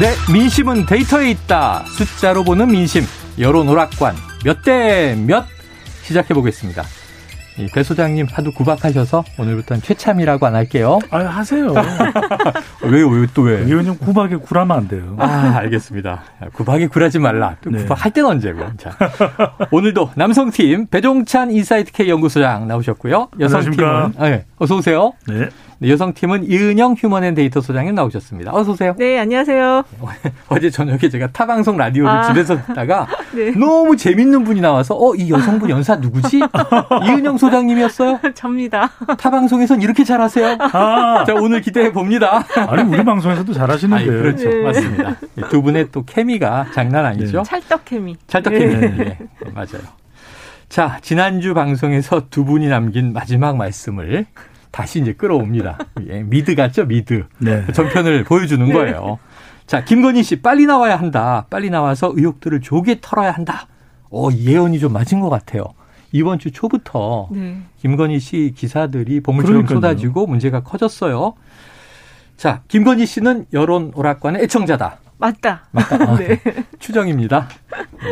네, 민심은 데이터에 있다. 숫자로 보는 민심. 여론 오락관. 몇 대 몇? 시작해 보겠습니다. 배 소장님 하도 구박하셔서 오늘부터는 최참이라고 안 할게요. 아, 하세요. 왜요, 왜, 또 왜? 의원님 구박에 굴하면 안 돼요. 아, 알겠습니다. 구박에 굴하지 말라. 또 네. 구박할 때는 언제고. 자. 오늘도 남성팀 배종찬 인사이트 K 연구소장 나오셨고요. 여성팀은. 네, 어서 오세요. 네. 네, 여성팀은 이은영 휴먼앤데이터 소장님 나오셨습니다. 어서 오세요. 네, 안녕하세요. 어제 저녁에 제가 타 방송 라디오를 아. 집에서 듣다가 네. 너무 재밌는 분이 나와서 어, 이 여성분 연사 누구지? 이은영 소장님이었어요? 접니다. 타 방송에선 이렇게 잘하세요? 아, 자, 오늘 기대해 봅니다. 아니, 우리 방송에서도 아니, 잘하시는데요. 그렇죠. 네. 맞습니다. 두 분의 또 케미가 장난 아니죠? 찰떡 케미. 찰떡 네. 케미. 네, 맞아요. 자, 지난주 방송에서 두 분이 남긴 마지막 말씀을 다시 이제 끌어옵니다. 예, 미드 같죠? 미드. 네. 전편을 보여주는 거예요. 자, 김건희 씨 빨리 나와야 한다. 빨리 나와서 의혹들을 조개 털어야 한다. 어, 예언이 좀 맞은 것 같아요. 이번 주 초부터 네. 김건희 씨 기사들이 보물처럼. 쏟아지고 문제가 커졌어요. 자, 김건희 씨는 여론 오락관의 애청자다. 맞다. 맞다. 네. 추정입니다.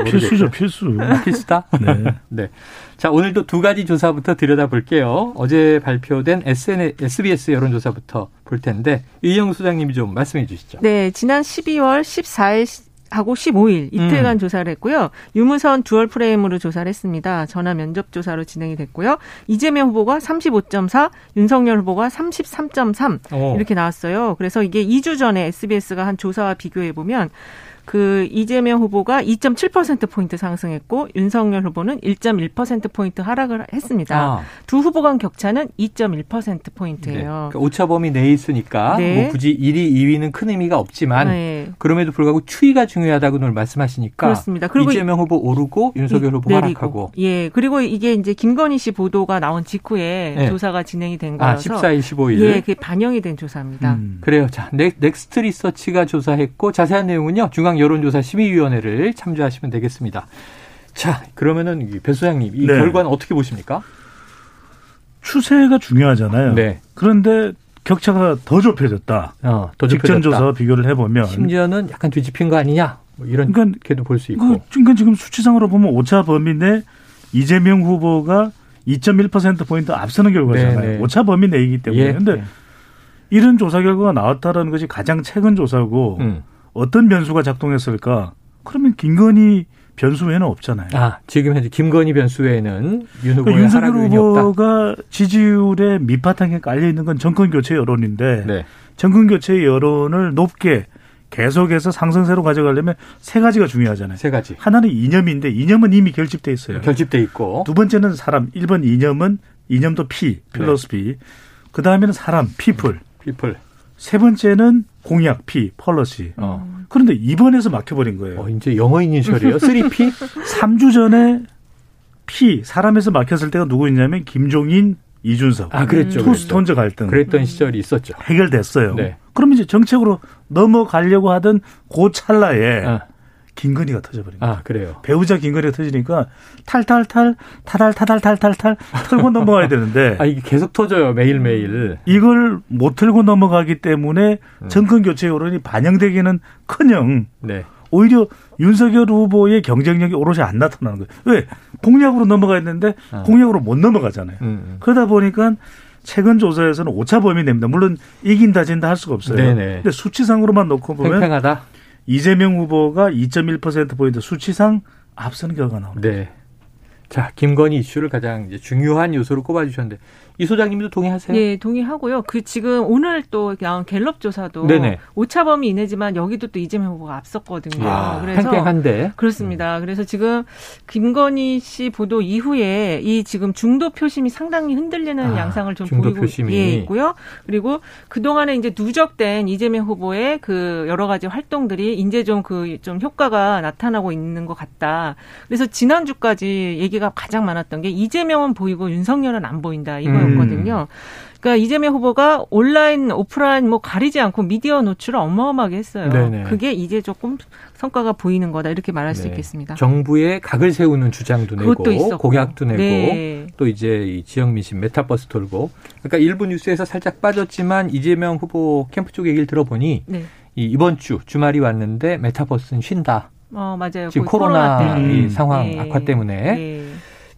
필수죠, 필수. 필수다. 네. 네. 자, 오늘도 두 가지 조사부터 들여다볼게요. 어제 발표된 SN, SBS 여론조사부터 볼 텐데, 이은영 소장님이 좀 말씀해 주시죠. 네, 지난 12월 14일 하고 15일 이틀간 음. 조사를 했고요. 유무선 dual frame으로 조사를 했습니다. 전화 면접 조사로 진행이 됐고요. 이재명 후보가 35.4, 윤석열 후보가 33.3 어. 이렇게 나왔어요. 그래서 이게 2주 전에 SBS가 한 조사와 비교해 보면 그 이재명 후보가 2.7% 포인트 상승했고 윤석열 후보는 1.1% 포인트 하락을 했습니다. 아, 두 후보 간 격차는 2.1% 네. 포인트예요. 그러니까 오차범위 내에 있으니까, 네. 뭐 굳이 1위, 2위는 큰 의미가 없지만, 네. 그럼에도 불구하고 추이가 중요하다고 늘 말씀하시니까, 그렇습니다. 그리고 이재명 후보 오르고, 윤석열 후보 내리고. 하락하고, 예. 그리고 이게 이제 김건희 씨 보도가 나온 직후에 네. 조사가 진행이 된 아, 거여서 14일, 15일. 예, 그게 반영이 된 조사입니다. 음. 그래요. 자, 넥, 넥스트 리서치가 조사했고 자세한 내용은요. 중앙 여론조사 심의위원회를 참조하시면 되겠습니다. 자, 그러면은 이배 소장님 이 네. 결과는 어떻게 보십니까? 추세가 중요하잖아요. 네. 그런데 격차가 더 좁혀졌다. 어, 더 직전 좁혀졌다. 조사와 비교를 해보면. 심지어는 약간 뒤집힌 거 아니냐? 뭐 이런 그러니까 게도 볼 수 있고. 그, 그러니까 지금 수치상으로 보면 오차 범위 내 이재명 후보가 2.1%포인트 앞서는 결과잖아요. 네, 네. 오차 범위 내이기 때문에. 예. 근데 이런 조사 결과가 나왔다라는 것이 가장 최근 조사고 음. 어떤 변수가 작동했을까? 그러면 김건희 변수 외에는 없잖아요. 아, 지금 현재 김건희 변수 외에는 윤 그러니까 후보의 윤석열 요인이 없다. 후보가 지지율의 밑바탕에 깔려 있는 건 정권 교체 여론인데 네. 정권 교체 여론을 높게 계속해서 상승세로 가져가려면 세 가지가 중요하잖아요. 세 가지. 하나는 이념인데 이념은 이미 결집돼 있어요. 결집돼 있고. 두 번째는 사람. 1번 이념은 이념도 P, philosophy. 그 다음에는 사람, people. people. 세 번째는 공약, P, policy. 어. 그런데 2번에서 막혀버린 거예요. 어, 이제 영어 이니셜이에요. 3P? 3주 전에 P, 사람에서 막혔을 때가 누구였냐면 김종인, 이준석. 아, 그랬죠. Two 그랬죠. Stones 갈등. 그랬던 시절이 있었죠. 해결됐어요. 네. 그럼 이제 정책으로 넘어가려고 하던 그 찰나에 아, 김건희가 터져버린 거예요. 아, 그래요. 배우자 김건희가 터지니까 탈탈탈, 타달타달탈탈탈 털고 넘어가야 되는데 아, 이게 계속 터져요. 매일매일. 이걸 못 털고 넘어가기 때문에 음. 정권 교체 여론이 반영되기는 커녕 네. 오히려 윤석열 후보의 경쟁력이 오롯이 안 나타나는 거예요. 왜? 공약으로 넘어가야 되는데 아. 공약으로 못 넘어가잖아요. 음. 그러다 보니까 최근 조사에서는 오차 범위 냅니다. 물론 이긴다 진다 할 수가 없어요. 네네. 근데 수치상으로만 놓고 보면 팽팽하다. 이재명 후보가 2.1%포인트 수치상 앞서는 결과가 나옵니다. 네. 자, 김건희 이슈를 가장 중요한 요소로 꼽아주셨는데 이 소장님도 동의하세요? 예, 동의하고요. 그 지금 오늘 또 나온 갤럽 조사도 네네. 오차범위 이내지만 여기도 또 이재명 후보가 앞섰거든요. 아, 그래서 팽팽한데. 그렇습니다. 그래서 지금 김건희 씨 보도 이후에 이 지금 중도 표심이 상당히 흔들리는 아, 양상을 좀 보이고 표심이. 예, 있고요. 그리고 그 동안에 이제 누적된 이재명 후보의 그 여러 가지 활동들이 이제 좀 그 좀 효과가 나타나고 있는 것 같다. 그래서 지난주까지 얘기가 가장 많았던 게 이재명은 보이고 윤석열은 안 보인다 이거 였거든요. 그러니까 이재명 후보가 온라인, 오프라인 뭐 가리지 않고 미디어 노출을 어마어마하게 했어요. 네네. 그게 이제 조금 성과가 보이는 거다 이렇게 말할 수 네. 있겠습니다. 정부의 각을 세우는 주장도 내고 있었고. 공약도 내고 네. 또 이제 이 지역 민심 메타버스 돌고 그러니까 일부 뉴스에서 살짝 빠졌지만 이재명 후보 캠프 쪽 얘기를 들어보니 네. 이 이번 주 주말이 왔는데 메타버스는 쉰다. 어, 맞아요. 지금 그 코로나, 때문에. 이 상황 네. 악화 때문에 네.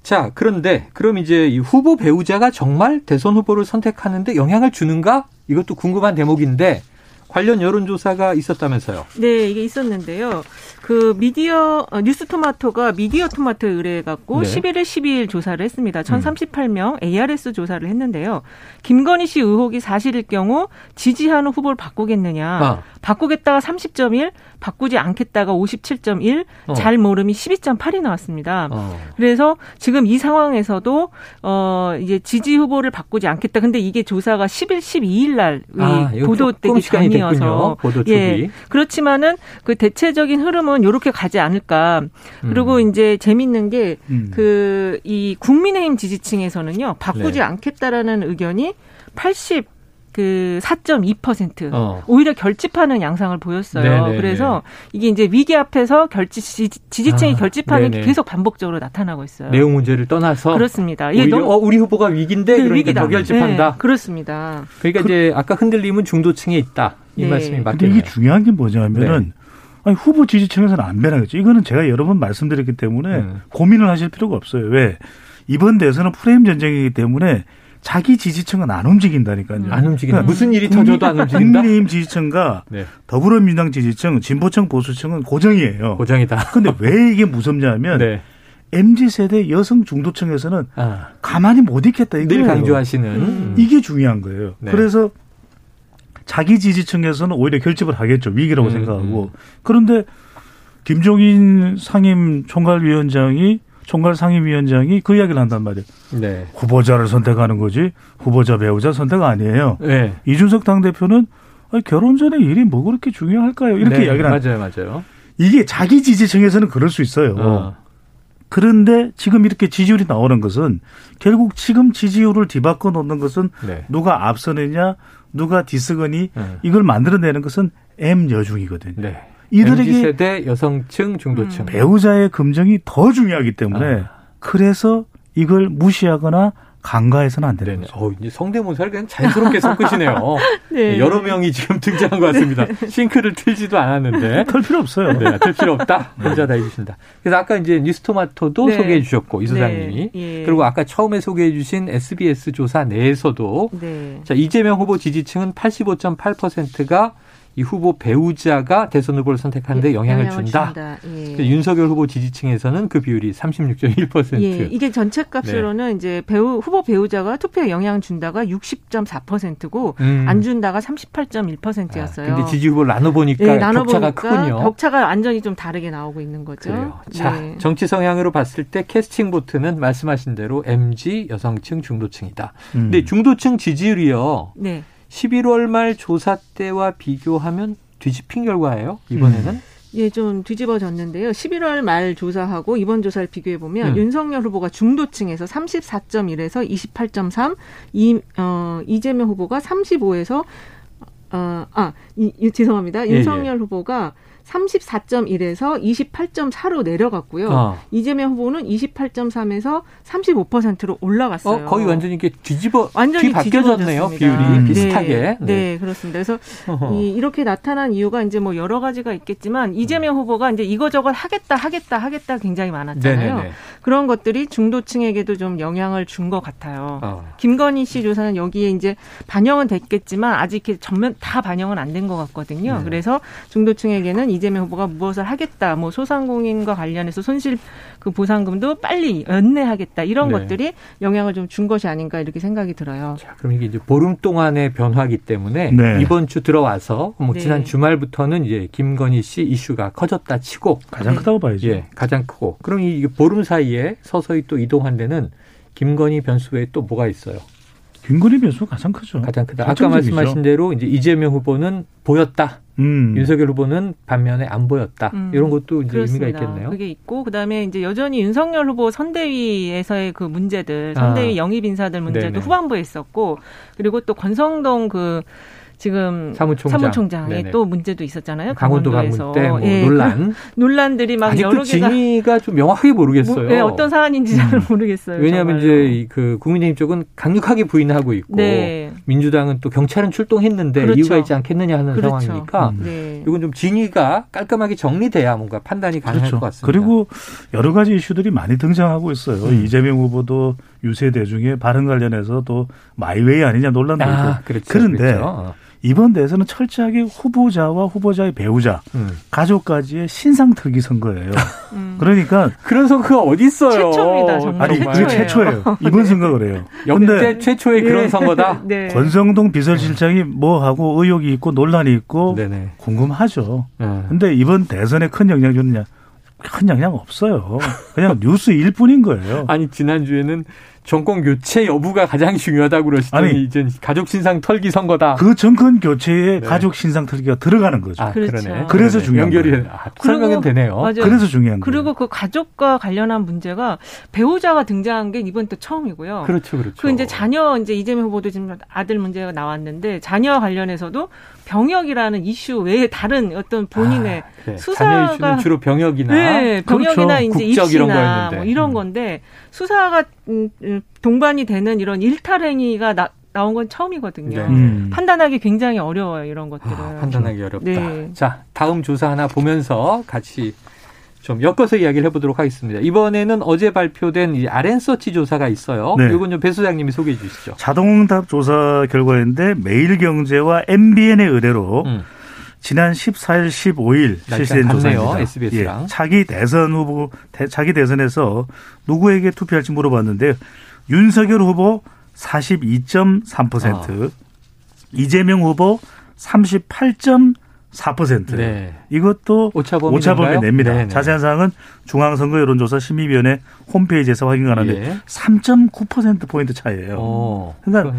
자, 그런데 그럼 이제 이 후보 배우자가 정말 대선 후보를 선택하는데 영향을 주는가? 이것도 궁금한 대목인데 관련 여론조사가 있었다면서요. 네, 이게 있었는데요. 그 미디어 어, 뉴스 토마토가 미디어 토마토에 의뢰해 갖고 네. 11일 12일 조사를 했습니다. 1038명 ARS 조사를 했는데요. 김건희 씨 의혹이 사실일 경우 지지하는 후보를 바꾸겠느냐? 아. 바꾸겠다가 30.1, 바꾸지 않겠다가 57.1, 어. 잘 모름이 12.8이 나왔습니다. 어. 그래서 지금 이 상황에서도 어 이제 지지 후보를 바꾸지 않겠다. 근데 이게 조사가 10일, 12일 날 아, 보도되기. 전이어서 보도. 예. 그렇지만은 그 대체적인 흐름 은 이렇게 가지 않을까. 그리고 음. 이제 재밌는 게 음. 그이 국민의힘 지지층에서는요 바꾸지 네. 않겠다라는 의견이 80 그 4.2% 어. 오히려 결집하는 양상을 보였어요. 네네네. 그래서 이게 이제 위기 앞에서 결집 지- 지지층이 아, 결집하는 게 네네. 계속 반복적으로 나타나고 있어요. 내용 문제를 떠나서 그렇습니다. 이게 오히려 너무 어, 우리 후보가 위기인데 네, 그러니까 위기다. 더 결집한다. 네, 그렇습니다. 그러니까 이제 아까 흔들림은 중도층에 있다. 이 네. 말씀이 맞겠네요. 이게 중요한 게 뭐냐면은 아니, 후보 지지층에서는 안 변하겠죠. 이거는 제가 여러 번 말씀드렸기 때문에 음. 고민을 하실 필요가 없어요. 왜? 이번 대선은 프레임 전쟁이기 때문에 자기 지지층은 안 움직인다니까요. 안 움직인다. 그러니까 무슨 일이 터져도 안 움직인다. 국민의힘 지지층과 네. 더불어민주당 지지층, 진보층, 보수층은 고정이에요. 고정이다. 근데 왜 이게 무섭냐면 네. MZ 세대 여성 중도층에서는 아, 가만히 못 있겠다 이거예요. 늘 강조하시는 음. 이게 중요한 거예요. 네. 그래서 자기 지지층에서는 오히려 결집을 하겠죠. 위기라고 음, 생각하고. 그런데 김종인 상임 총괄위원장이 총괄 상임위원장이 그 이야기를 한단 말이에요. 네. 후보자를 선택하는 거지 후보자 배우자 선택 아니에요. 네. 이준석 당 대표는 아니, 결혼 전에 일이 뭐 그렇게 중요할까요? 이렇게 네, 이야기를 맞아요, 맞아요. 이게 자기 지지층에서는 그럴 수 있어요. 어. 그런데 지금 이렇게 지지율이 나오는 것은 결국 지금 지지율을 뒤바꿔 놓는 것은 네. 누가 앞서느냐, 누가 뒤서거니 네. 이걸 만들어내는 것은 M 여중이거든요. 네. 이들에게 세대 여성층 중도층. 배우자의 검증이 더 중요하기 때문에 아. 그래서 이걸 무시하거나 간과해서는 안 되는 네네. 거죠. 어, 이제 성대모사를 그냥 자연스럽게 섞으시네요. 네. 여러 명이 지금 등장한 것 같습니다. 싱크를 틀지도 않았는데. 털 필요 없어요. 네, 틀 필요 없다. 혼자 다 해주신다. 그래서 아까 이제 뉴스토마토도 네. 소개해 주셨고, 이 소장님이. 네, 예. 그리고 아까 처음에 소개해 주신 SBS 조사 내에서도 네. 자, 이재명 후보 지지층은 85.8%가 이 후보 배우자가 대선 후보를 선택하는데 영향을, 준다. 예. 그 윤석열 후보 지지층에서는 그 비율이 36.1%. 예, 이게 전체 값으로는 네. 이제 배우 후보 배우자가 투표에 영향 준다가 60.4%고 음. 안 준다가 38.1%였어요. 아, 근데 지지 후보를 나눠 보니까 예, 격차가 크군요. 격차가 완전히 좀 다르게 나오고 있는 거죠. 그래요. 자, 네. 정치 성향으로 봤을 때 캐스팅 보트는 말씀하신 대로 MG 여성층 중도층이다. 음. 근데 중도층 지지율이요. 네. 11월 말 조사 때와 비교하면 뒤집힌 결과예요. 이번에는. 음. 예, 좀 뒤집어졌는데요. 11월 말 조사하고 이번 조사를 비교해 보면 음. 윤석열 후보가 중도층에서 34.1에서 28.3, 이 어, 이재명 후보가 35에서 어, 아, 이, 이, 죄송합니다. 예, 윤석열 후보가 34.1에서 28.4로 내려갔고요. 어. 이재명 후보는 28.3에서 35%로 올라갔어요. 어, 거의 완전히 이게 뒤집어 완전히 뒤 바뀌어졌네요. 뒤집어졌습니다. 비율이 네, 비슷하게. 네, 그렇습니다. 그래서. 이, 이렇게 나타난 이유가 이제 뭐 여러 가지가 있겠지만 이재명 후보가 이제 이거저것 하겠다 하겠다 하겠다 굉장히 많았잖아요. 네네네. 그런 것들이 중도층에게도 좀 영향을 준 것 같아요. 어. 김건희 씨 조사는 여기에 이제 반영은 됐겠지만 아직 이렇게 전면 다 반영은 안 된 것 같거든요. 네. 그래서 중도층에게는 이재명 후보가 무엇을 하겠다, 뭐 소상공인과 관련해서 손실 그 보상금도 빨리 연내하겠다 이런 네. 것들이 영향을 좀 준 것이 아닌가 이렇게 생각이 들어요. 자, 그럼 이게 이제 보름 동안의 변화기 때문에 네. 이번 주 들어와서 뭐 네. 지난 주말부터는 이제 김건희 씨 이슈가 커졌다 치고 가장 크다고 봐야죠. 예, 가장 크고 그럼 이 보름 사이에 서서히 또 이동한 데는 김건희 변수 외에 또 뭐가 있어요? 김건희 변수가 가장 크죠. 가장 크다. 아까 말씀하신 대로 이제 이재명 후보는 보였다. 음. 윤석열 후보는 반면에 안 보였다. 음. 이런 것도 이제 그렇습니다. 의미가 있겠네요. 그게 있고 그다음에 이제 여전히 윤석열 후보 선대위에서의 그 문제들, 선대위 아. 영입 인사들 문제도 네네. 후반부에 있었고 그리고 또 권성동 그 지금 사무총장. 사무총장에 또 문제도 있었잖아요. 강원도 강원도에서 뭐 예, 논란 논란들이 막 여러 개가 진위가 좀 명확하게 모르겠어요. 뭐, 네, 어떤 사안인지 잘 음. 모르겠어요. 왜냐하면 정말로. 이제 그 국민의힘 쪽은 강력하게 부인하고 있고 네. 민주당은 또 경찰은 출동했는데 그렇죠. 이유가 있지 않겠느냐 하는 그렇죠. 상황이니까 음. 네. 이건 좀 진위가 깔끔하게 정리돼야 뭔가 판단이 가능할 그렇죠. 것 같습니다. 그리고 여러 가지 이슈들이 많이 등장하고 있어요. 음. 이재명 후보도 유세 대 중에 발언 관련해서 또 마이웨이 아니냐 논란도 아, 있고. 그렇죠. 그런데 그렇죠. 이번 대선은 철저하게 후보자와 후보자의 배우자, 음. 가족까지의 신상 특기 선거예요. 음. 그러니까 그런 선거가 어디 있어요? 최초입니다. 정말. 아니, 그게 최초예요. 이번 네. 선거 그래요. 역대 최초의 네. 그런 선거다. 네. 권성동 비서실장이 뭐 하고 의혹이 있고 논란이 있고 네네. 궁금하죠. 네. 근데 이번 대선에 큰 영향 주느냐? 큰 영향 없어요. 그냥 뉴스일 뿐인 거예요. 아니 지난주에는 정권 교체 여부가 가장 중요하다고 그러시더니 아니, 이제 가족 신상 털기 선거다. 그 정권 교체에 네. 가족 신상 털기가 들어가는 거죠. 아, 그렇죠. 그러네. 그래서 중요한 연결이 거예요. 아, 설명은 되네요. 맞아요. 그래서 중요한 거예요. 그리고 그 가족과 관련한 문제가 배우자가 등장한 게 이번 때 처음이고요. 그렇죠, 그렇죠. 그 이제 자녀 이제 이재명 후보도 지금 아들 문제가 나왔는데 자녀 관련해서도 병역이라는 이슈 외에 다른 어떤 본인의 아, 그래. 수사가 주로 병역이나 네, 병역이나 그렇죠. 이제 입시나 이런 뭐 이런 음. 건데 수사가 동반이 되는 이런 일탈 행위가 나, 나온 건 처음이거든요. 네. 음. 판단하기 굉장히 어려워요, 이런 것들은. 아, 판단하기 어렵다. 네. 자, 다음 조사 하나 보면서 같이 좀 엮어서 이야기를 해보도록 하겠습니다. 이번에는 어제 발표된 이 아랜서치 조사가 있어요. 네. 이건 좀배 소장님이 소개해 주시죠. 자동응답 조사 결과인데 매일경제와 MBN의 의뢰로 음. 지난 14일, 15일 실시된 조사입니다. SBS랑. 예, 차기 대선 후보, 차기 대선에서 누구에게 투표할지 물어봤는데 윤석열 후보 42.3%, 아. 이재명 후보 38. 4%. 네. 이것도 오차범위, 오차범위 냅니다. 네네. 자세한 사항은 중앙선거 여론조사 심의위원회 홈페이지에서 확인 가능한데 예. 3.9% 포인트 차이예요. 오, 그러니까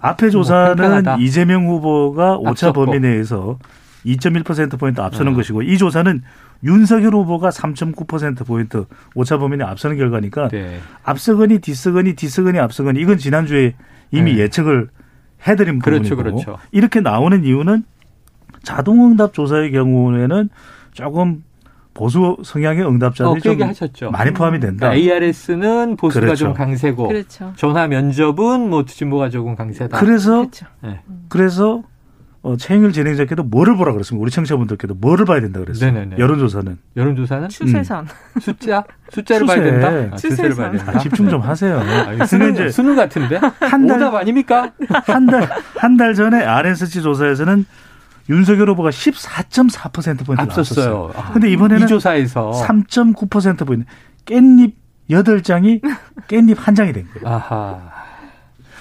앞에 뭐 조사는 뭐 이재명 후보가 오차범위 내에서 2.1% 포인트 앞서는 어. 것이고 이 조사는 윤석열 후보가 3.9% 포인트 오차 범위 내 앞서는 결과니까 네. 앞서거니 뒤서거니 뒤서거니 앞서거니 이건 지난주에 이미 네. 예측을 해드린 그렇죠, 부분이고 그렇죠. 이렇게 나오는 이유는 자동응답 조사의 경우에는 조금 보수 성향의 응답자들이 어, 좀 하셨죠. 많이 포함이 된다. 그러니까 ARS는 보수가 그렇죠. 좀 강세고 그렇죠. 전화 면접은 뭐 진보가 조금 강세다. 그래서 그렇죠. 네. 그래서 어, 최영일 진행자께도 뭐를 보라 그랬습니다. 우리 청취자분들께도 뭐를 봐야 된다 그랬어요. 네네네. 여론조사는. 여론조사는 추세선. 음. 숫자? 숫자를 추세. 봐야 된다. 아, 추세를 봐야 된다. 아, 집중 좀 하세요. 아, 수능, 이제 수능 같은데? 한 달, 오답 아닙니까? 한 달, 한 달 전에 RSC 조사에서는 윤석열 후보가 14.4%포인트 앞섰어요. 아, 근데 이번에는 이 조사에서 3.9%포인트 깻잎 8장이 깻잎 한 장이 된 거예요. 아하.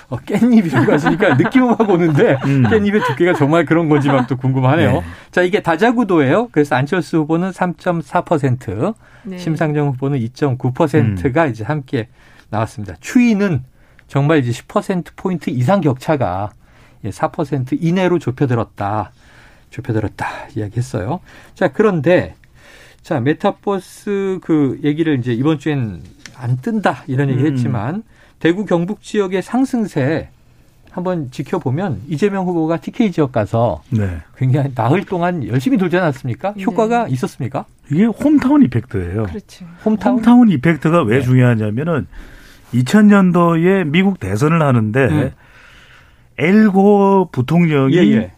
어, 깻잎이라고 하시니까 느낌은 확 오는데 음. 깻잎의 두께가 정말 그런 건지 막또 궁금하네요. 네. 자, 이게 다자구도예요. 그래서 안철수 후보는 3.4%, 네. 심상정 후보는 2.9%가 음. 이제 함께 나왔습니다. 추이는 정말 이제 10% 포인트 이상 격차가 4% 이내로 좁혀들었다. 좁혀들었다 이야기했어요. 자 그런데 자 메타버스 그 얘기를 이제 이번 주엔 안 뜬다 이런 얘기 했지만 음. 대구 경북 지역의 상승세 한번 지켜보면 이재명 후보가 TK 지역 가서 네. 굉장히 나흘 동안 열심히 돌지 않았습니까? 네. 효과가 있었습니까? 이게 홈타운 이펙트예요. 그렇죠. 홈타운, 홈타운 이펙트가 왜 네. 중요하냐면은 2000년도에 미국 대선을 하는데 음. 엘고 부통령이 예, 예.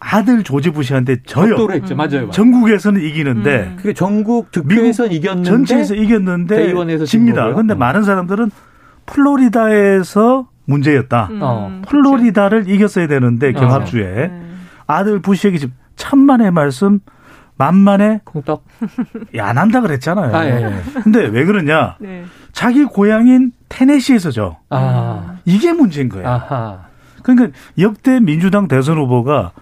아들 조지 부시한테 져요. 도 했죠. 맞아요, 맞아요. 전국에서는 이기는데 음. 그게 전국 득표에서 이겼는데 전체에서 이겼는데 대의원에서 집니다. 그런데 음. 많은 사람들은 플로리다에서 문제였다. 음. 어. 플로리다를 이겼어야 되는데 경합주에 네. 아들 부시에게 집 천만의 말씀 만만의 콩떡 안 한다 그랬잖아요. 아, 예, 예. 근데 왜 그러냐? 네. 자기 고향인 테네시에서죠. 아. 이게 문제인 거예요. 아하. 그러니까 역대 민주당 대선 후보가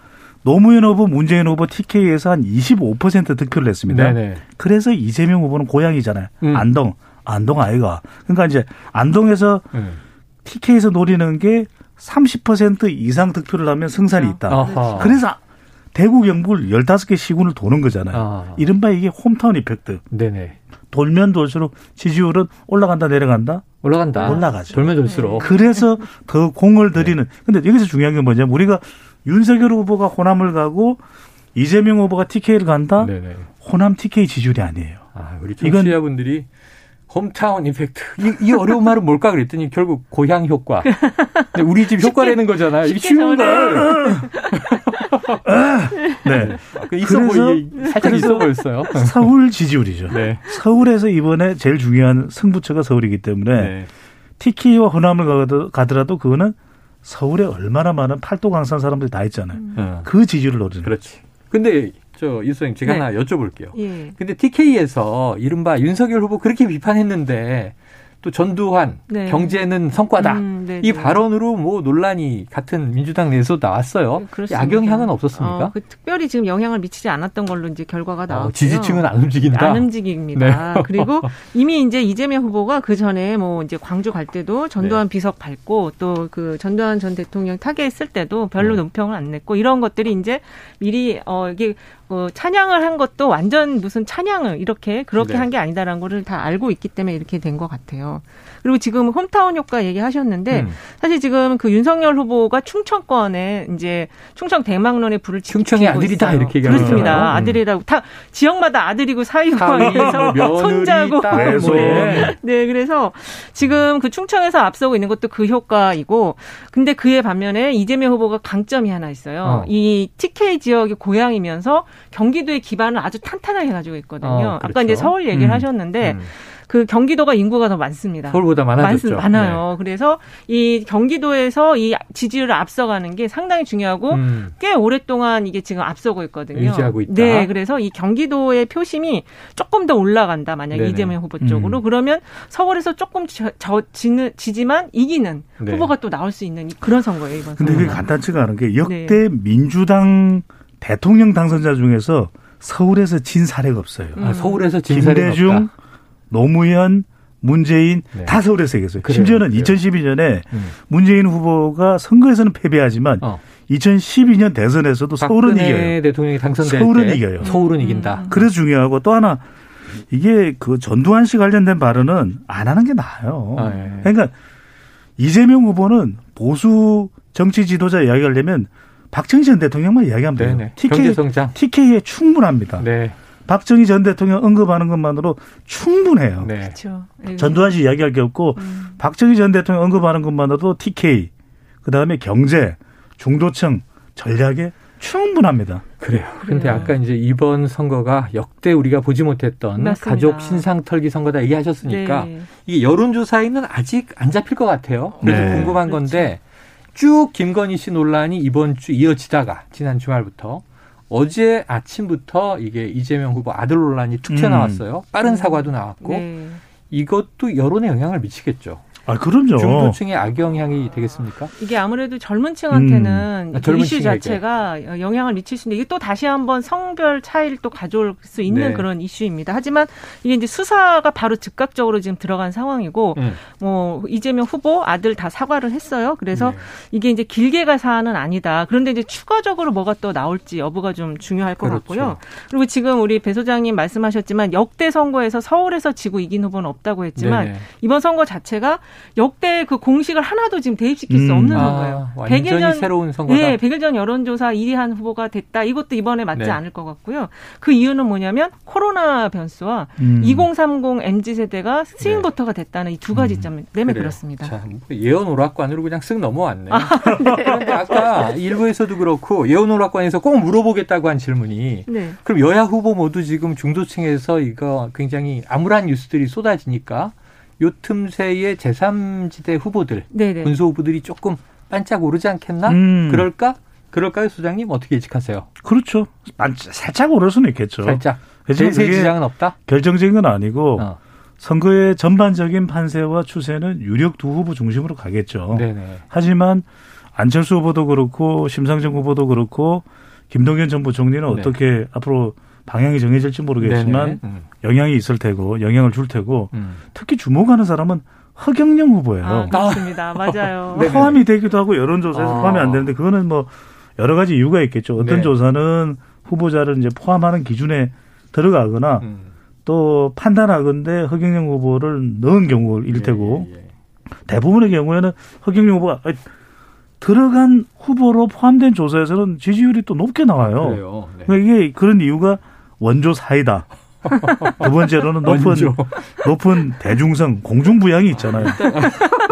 노무현 후보, 문재인 후보 TK에서 한 25% 득표를 냈습니다. 네네. 그래서 이재명 후보는 고향이잖아요. 음. 안동, 안동 아이가. 그러니까 이제 안동에서 음. TK에서 노리는 게 30% 이상 득표를 하면 승산이 있다. 아하. 그래서 대구 경북을 15개 시군을 도는 거잖아요. 아. 이른바 이게 홈타운 이펙트. 네네. 돌면 돌수록 지지율은 올라간다 내려간다? 올라간다. 올라가죠. 돌면 돌수록. 그래서 더 공을 들이는. 네. 근데 여기서 중요한 게 뭐냐면 우리가 윤석열 후보가 호남을 가고 이재명 후보가 TK를 간다? 네네. 호남 TK 지지율이 아니에요. 아, 우리 청취자분들이 홈타운 이펙트. 이, 이 어려운 말은 뭘까 그랬더니 결국 고향 효과. 우리 집 효과라는 거잖아요. 이게 쉬운 걸. 네. 그 있어 보이 살짝 있어 보였어요. 서울 지지율이죠. 네. 서울에서 이번에 제일 중요한 승부처가 서울이기 때문에 네. TK와 호남을 가더라도 그거는 서울에 얼마나 많은 팔도 강산 사람들이 다 있잖아요. 음. 그 지지율을 노리는. 그렇지. 근데 저 이수님 제가 네. 하나 여쭤볼게요. 예. 근데 TK에서 이른바 윤석열 후보 그렇게 비판했는데 또 전두환 네. 경제는 성과다. 음, 네, 이 네. 발언으로 뭐 논란이 같은 민주당 내에서 나왔어요. 네, 악영향은 없었습니까? 어, 그 특별히 지금 영향을 미치지 않았던 걸로 이제 결과가 어, 나왔고요. 어, 지지층은 안 움직인다. 안 움직입니다. 네. 그리고 이미 이제 이재명 후보가 그 전에 뭐 이제 광주 갈 때도 전두환 네. 비석 밟고 또 그 전두환 전 대통령 타계했을 때도 별로 음. 논평을 안 냈고 이런 것들이 이제 미리 어 이게 어, 찬양을 한 것도 완전 무슨 찬양을 이렇게 그렇게 네. 한게 아니다라는 거를 다 알고 있기 때문에 이렇게 된 것 같아요. 그리고 지금 홈타운 효과 얘기하셨는데 음. 사실 지금 그 윤석열 후보가 충청권에 이제 충청 대망론의 불을 충청의 아들이다 있어요. 이렇게 그렇습니다. 음. 아들이라고 다 지역마다 아들이고 사위와 뭐 손자고 뭐. 네, 그래서 지금 그 충청에서 앞서고 있는 것도 그 효과이고 근데 그에 반면에 이재명 후보가 강점이 하나 있어요. 어. 이 TK 지역이 고향이면서 경기도의 기반을 아주 탄탄하게 가지고 있거든요. 어, 그렇죠. 아까 이제 서울 얘기를 음. 하셨는데 음. 그 경기도가 인구가 더 많습니다. 서울보다 많아졌죠. 많, 많아요. 네. 그래서 이 경기도에서 이 지지율을 앞서가는 게 상당히 중요하고 음. 꽤 오랫동안 이게 지금 앞서고 있거든요. 유지하고 있다. 네, 그래서 이 경기도의 표심이 조금 더 올라간다. 만약 네네. 이재명 후보 쪽으로 음. 그러면 서울에서 조금 저, 저 지는 지지만 이기는 네. 후보가 또 나올 수 있는 그런 선거예요 이번. 근데 그게 간단치가 않은 게 역대 네. 민주당 대통령 당선자 중에서 서울에서 진 사례가 없어요. 아, 서울에서 진 사례가 김대중, 노무현, 문재인 네. 다 서울에서 이겼어요. 그래요. 심지어는 그래요. 2012년에 음. 문재인 후보가 선거에서는 패배하지만 어. 2012년 대선에서도 서울은 이겨요. 대통령이 당선될 서울은 때 이겨요. 서울은 이긴다. 음. 그래서 중요하고 또 하나 이게 그 전두환 씨 관련된 발언은 안 하는 게 나아요. 아, 예. 그러니까 이재명 후보는 보수 정치 지도자 이야기하려면 박정희 전 대통령만 이야기하면 돼요. 네네. TK, TK에 충분합니다. 네. 박정희 전 대통령 언급하는 것만으로 충분해요. 네. 그렇죠. 전두환 씨 이야기할 게 없고 음. 박정희 전 대통령 언급하는 것만으로도 TK 그다음에 경제, 중도층 전략에 충분합니다. 그래요. 그런데 아까 이제 이번 선거가 역대 우리가 보지 못했던 맞습니다. 가족 신상 털기 선거다 얘기하셨으니까 네. 이게 여론조사에는 아직 안 잡힐 것 같아요. 그래서 네. 궁금한 그렇죠. 건데 쭉 김건희 씨 논란이 이번 주 이어지다가 지난 주말부터 어제 아침부터 이게 이재명 후보 아들 논란이 툭 튀어나왔어요. 음. 빠른 사과도 나왔고 네. 이것도 여론에 영향을 미치겠죠. 아, 그럼요. 중도층의 악영향이 되겠습니까? 이게 아무래도 젊은 층한테는 음. 아, 젊은 이슈 자체가 영향을 미칠 수 있는데 이게 또 다시 한번 성별 차이를 또 가져올 수 있는 네. 그런 이슈입니다. 하지만 이게 이제 수사가 바로 즉각적으로 지금 들어간 상황이고 음. 뭐 이재명 후보 아들 다 사과를 했어요. 그래서 네. 이게 이제 길게 갈 사안은 아니다. 그런데 이제 추가적으로 뭐가 또 나올지 여부가 좀 중요할 것 그렇죠. 같고요. 그리고 지금 우리 배 소장님 말씀하셨지만 역대 선거에서 서울에서 지고 이긴 후보는 없다고 했지만 네 이번 선거 자체가 역대 그 공식을 하나도 지금 대입시킬 수 음. 없는 음. 선거예요. 아, 100일 전 새로운 선거다. 네, 100일 전 여론조사 1위 한 후보가 됐다. 이것도 이번에 맞지 네. 않을 것 같고요. 그 이유는 뭐냐면 코로나 변수와 음. 2030 MZ 세대가 스윙 보터가 네. 됐다는 이 두 가지 음. 점 때문에. 그렇습니다. 자, 뭐 예언 오락관으로 그냥 쓱 넘어왔네. 아, 네. 그런데 아까 일부에서도 그렇고 예언 오락관에서 꼭 물어보겠다고 한 질문이 네. 그럼 여야 후보 모두 지금 중도층에서 이거 굉장히 암울한 뉴스들이 쏟아지니까 요 틈새의 제3지대 후보들, 네네. 군소 후보들이 조금 반짝 오르지 않겠나? 음. 그럴까? 그럴까요, 소장님? 어떻게 예측하세요? 그렇죠. 살짝 오를 수는 있겠죠. 살짝. 대세 지장은 없다? 결정적인 건 아니고 어. 선거의 전반적인 판세와 추세는 유력 두 후보 중심으로 가겠죠. 네네. 하지만 안철수 후보도 그렇고 심상정 후보도 그렇고 김동연 전 부총리는 네. 어떻게 앞으로 방향이 정해질지 모르겠지만 음. 영향이 있을 테고 영향을 줄 테고 음. 특히 주목하는 사람은 허경영 후보예요. 아, 그렇습니다. 맞아요. 포함이 되기도 하고 여론조사에서 아. 포함이 안 되는데 그거는 뭐 여러 가지 이유가 있겠죠. 어떤 네. 조사는 후보자를 이제 포함하는 기준에 들어가거나 음. 또 판단하건데 허경영 후보를 넣은 경우일 테고 예, 예, 예. 대부분의 경우에는 허경영 후보가 들어간 후보로 포함된 조사에서는 지지율이 또 높게 나와요. 네. 그러니까 이게 그런 이유가 원조 사이다. 두 번째로는 높은 높은 대중성 공중부양이 있잖아요.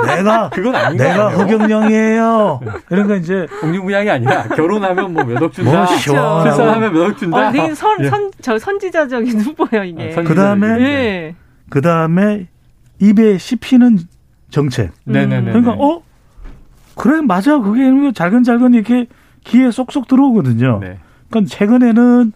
내가 그건 아닌 내가 허경영이에요. 그러니까 이제 공중부양이 아니라 결혼하면 뭐 몇 억 준다. 뭐 출산하면 몇 억 준다. 어, 되게 선, 예. 선, 저 선지자적인 후보예요 이게. 아, 그 다음에 네. 그 다음에 입에 씹히는 정책. 네네네. 그러니까 어 그래 맞아 그게 잘근잘근 이렇게 귀에 쏙쏙 들어오거든요. 네. 그러니까 최근에는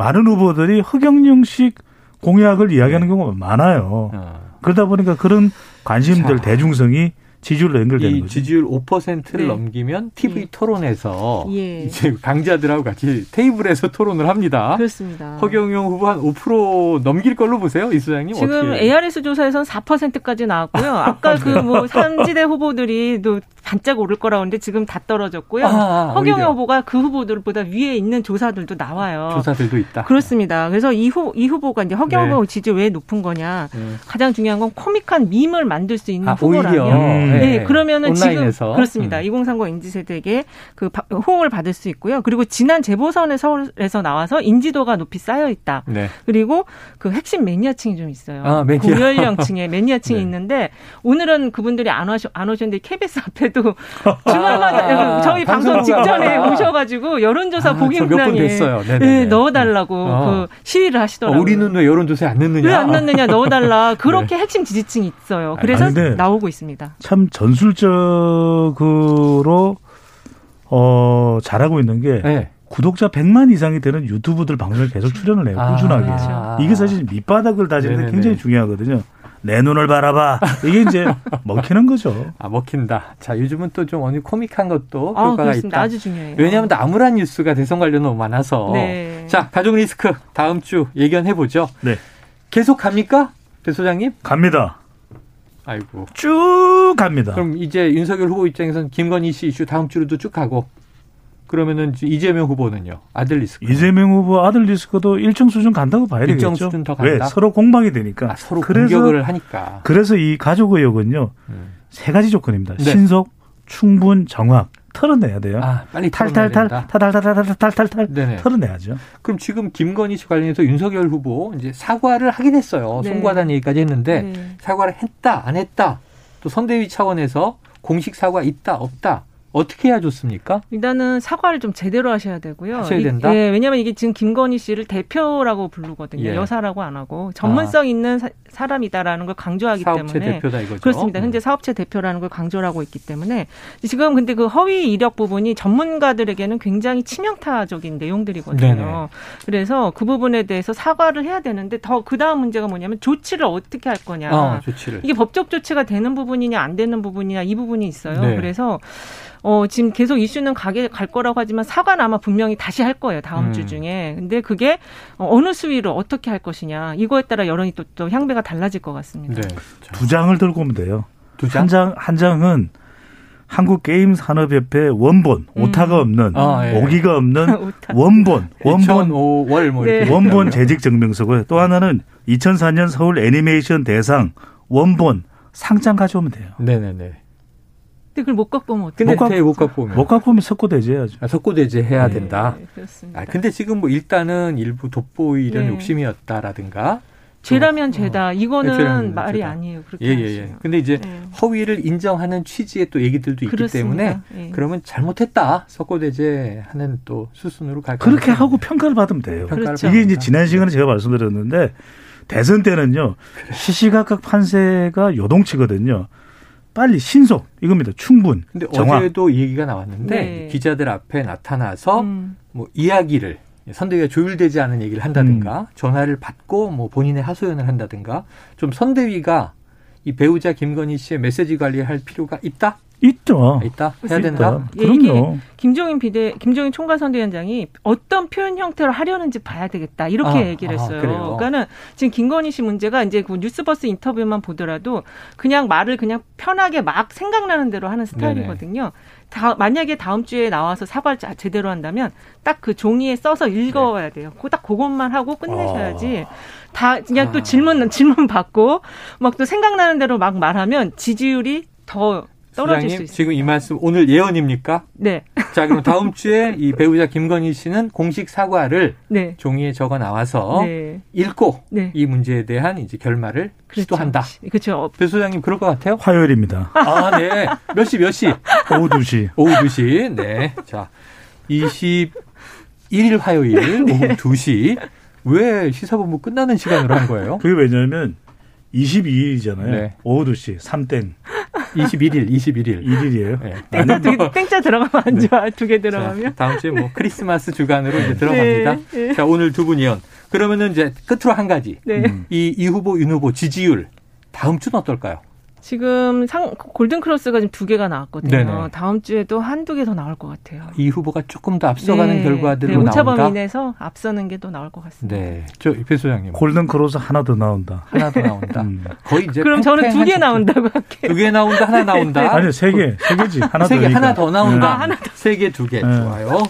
많은 후보들이 허경영식 공약을 이야기하는 네. 경우가 많아요. 어. 그러다 보니까 그런 관심들 자. 대중성이 지지율로 연결되는 이 거죠. 지지율 5%를 네. 넘기면 TV 예. 토론에서 예. 이제 강자들하고 같이 테이블에서 토론을 합니다. 그렇습니다. 허경영 후보 한 5% 넘길 걸로 보세요, 이 소장님. 지금 어떻게. ARS 조사에서는 4%까지 나왔고요. 아까 그 뭐 삼지대 후보들이 또 반짝 오를 거라고 하는데 지금 다 떨어졌고요. 아, 아 허경영 후보가 그 후보들보다 위에 있는 조사들도 나와요. 조사들도 있다. 그렇습니다. 그래서 이, 후, 이 후보가 이제 허경영 네. 후보 지지 왜 높은 거냐. 네. 가장 중요한 건 코믹한 밈을 만들 수 있는 아, 후보라면. 음. 네. 네. 그러면은 온라인에서. 지금 그렇습니다. 음. 2030 인지세대에게 그 호응을 받을 수 있고요. 그리고 지난 재보선에 서울에서 나와서 인지도가 높이 쌓여 있다. 네. 그리고 그 핵심 매니아층이 좀 있어요. 아, 매니아. 고연령층의 매니아층이 네. 있는데 오늘은 그분들이 안, 와셔, 안 오셨는데 KBS 앞에도 주말마다 아, 저희 방송 직전에 아, 오셔가지고 여론조사 아, 보기문항에 네, 넣어달라고 어. 그 시위를 하시더라고요. 어, 우리는 왜 여론조사에 안 넣느냐? 왜 안 넣느냐 넣어달라. 그렇게 네. 핵심 지지층이 있어요. 그래서 아니, 나오고 있습니다. 참 전술적으로 어 잘하고 있는 게 네. 구독자 100만 이상이 되는 유튜브들 방송에 계속 출연을 해요. 꾸준하게. 아, 이게 사실 밑바닥을 다지는 데 굉장히 중요하거든요. 내 눈을 바라봐. 이게 이제 먹히는 거죠. 아, 먹힌다. 자, 요즘은 또 좀 어느 코믹한 것도 아, 효과가 있다. 아주 중요해요. 왜냐하면 나무란 뉴스가 대선 관련 너무 많아서. 네. 자, 가족 리스크 다음 주 예견해 보죠. 네. 계속 갑니까? 배 소장님? 갑니다. 아이고. 쭉 갑니다. 그럼 이제 윤석열 후보 입장에서는 김건희 씨 이슈 다음 주로도 쭉 가고 그러면은 이재명 후보는요. 아들 리스크. 이재명 후보 아들 리스크도 일정 수준 간다고 봐야 되겠죠. 일정 수준 더 간다. 왜? 서로 공방이 되니까. 아, 서로 그래서, 공격을 하니까. 그래서 이 가족 의혹은요. 음. 세 가지 조건입니다. 네. 신속, 충분, 정확. 털어내야 돼요. 아, 빨리 탈탈탈 탈탈탈탈탈탈탈 털어내야죠. 그럼 지금 김건희 씨 관련해서 윤석열 후보 이제 사과를 하긴 했어요. 네. 송구하다는 얘기까지 했는데 네. 사과를 했다 안 했다 또 선대위 차원에서 공식 사과 있다 없다 어떻게 해야 좋습니까? 일단은 사과를 좀 제대로 하셔야 되고요. 하셔야 된다. 예, 왜냐하면 이게 지금 김건희 씨를 대표라고 부르거든요. 예. 여사라고 안 하고 전문성 아. 있는 사, 람이다라는걸 강조하기 사업체 때문에 대표다 이거죠. 그렇습니다. 음. 현재 사업체 대표라는 걸 강조를 하고 있기 때문에 지금 근데 그 허위 이력 부분이 전문가들에게는 굉장히 치명타적인 내용들이거든요. 네네. 그래서 그 부분에 대해서 사과를 해야 되는데 더 그 다음 문제가 뭐냐면 조치를 어떻게 할 거냐. 어, 조치를. 이게 법적 조치가 되는 부분이냐 안 되는 부분이냐 이 부분이 있어요. 네. 그래서 어, 지금 계속 이슈는 가게 갈 거라고 하지만 사과는 아마 분명히 다시 할 거예요. 다음 음. 주 중에. 근데 그게 어느 수위로 어떻게 할 것이냐. 이거에 따라 여론이 또, 또 향배가 달라질 것 같습니다. 네. 두 장을 들고 오면 돼요. 두 장? 한 장, 한 장은 한국게임산업협회 원본 음. 오타가 없는 아, 예. 오기가 없는 원본 원본 월뭐 네. 원본 재직 증명서고요. 또 하나는 2004년 서울 애니메이션 대상 원본 상장 가져오면 돼요. 네네네. 그걸 못 갖고 오면 어떡해? 근데 못 갖고 오면. 못 갖고 오면 석고대제 해야죠. 아, 석고대제 해야 네, 된다. 그렇습니다. 아, 근데 지금 뭐 일단은 일부 돋보이려는 네. 욕심이었다라든가. 죄라면 죄다. 어. 이거는 죄라면 말이 죄다. 아니에요. 그렇게 예, 예, 예. 근데 이제 네. 허위를 인정하는 취지의 또 얘기들도 있기 그렇습니다. 때문에 예. 그러면 잘못했다. 석고대제 하는 또 수순으로 갈 그렇게 하고 평가를 받으면 돼요. 그렇죠. 이게 이제 지난 시간에 제가 말씀드렸는데 대선 때는요. 그래. 시시각각 판세가 요동치거든요. 빨리 신속 이겁니다. 충분. 근데 정확. 어제도 얘기가 나왔는데 네. 기자들 앞에 나타나서 음. 뭐 이야기를 선대위가 조율되지 않은 얘기를 한다든가 음. 전화를 받고 뭐 본인의 하소연을 한다든가 좀 선대위가 이 배우자 김건희 씨의 메시지 관리할 필요가 있다? 있죠. 있다. 해야 된다. 예, 그럼요. 김종인 비대 김종인 총괄 선대위원장이 어떤 표현 형태로 하려는지 봐야 되겠다. 이렇게 아, 얘기를 아, 했어요. 아, 그러니까는 지금 김건희 씨 문제가 이제 그 뉴스버스 인터뷰만 보더라도 그냥 말을 그냥 편하게 막 생각나는 대로 하는 스타일이거든요. 다, 만약에 다음 주에 나와서 사과를 제대로 한다면 딱 그 종이에 써서 읽어야 돼요. 네. 딱 그것만 하고 끝내셔야지. 아. 다 그냥 아. 또 질문 질문 받고 막 또 생각나는 대로 막 말하면 지지율이 더 떨어질 수 있어요. 지금 이 말씀 오늘 예언입니까? 네. 자, 그럼 다음 주에 이 배우자 김건희 씨는 공식 사과를 네. 종이에 적어 나와서 네. 읽고 네. 이 문제에 대한 이제 결말을 그렇죠. 시도한다. 그렇죠. 배 소장님 그럴 것 같아요? 화요일입니다. 아, 네. 몇 시, 몇 시? 오후 2시. 오후 2시. 네. 자, 21일 화요일 네. 오후 2시. 왜 시사본부 끝나는 시간으로 한 거예요? 그게 왜냐하면 22일이잖아요. 네. 오후 2시, 3땡. 21일, 21일. 1일이에요? 네. 땡, 뭐. 땡자 들어가면 안 네. 좋아. 두개 들어가면. 자, 다음 주에 뭐 크리스마스 주간으로 이제 들어갑니다. 네. 네. 자, 오늘 두 분 이연. 그러면은 이제 끝으로 한 가지. 네. 이, 이 후보, 윤 후보 지지율. 다음 주는 어떨까요? 지금 상 골든 크로스가 지금 두 개가 나왔거든요. 네네. 다음 주에도 한두 개 더 나올 것 같아요. 이 후보가 조금 더 앞서가는 네. 결과들로 네, 오차 범위 내에서 앞서는 게 또 나올 것 같습니다. 네. 저배 소장님. 골든 크로스 하나 더 나온다. 하나 더 나온다. 음. 거의 이제 그럼 저는 두 개 나온다고 할게요. 두 개 나온다, 하나 나온다. 네. 아니요, 세 개, 세 개지. 하나 세 개, 하나 더 나온다. 아, 하나 더. 세 개, 두 개. 네. 좋아요.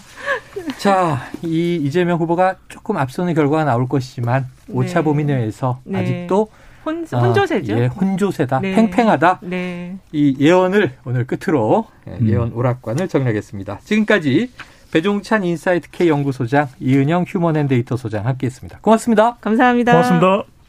자, 이 이재명 후보가 조금 앞서는 결과가 나올 것이지만 오차 범위 내에서 네. 아직도 혼, 혼조세죠. 아, 예, 혼조세다. 네. 팽팽하다. 네. 이 예언을 오늘 끝으로 예, 음. 예언 오락관을 정리하겠습니다. 지금까지 배종찬 인사이트 K 연구소장 이은영 휴먼앤데이터 소장 함께했습니다. 고맙습니다. 감사합니다. 고맙습니다.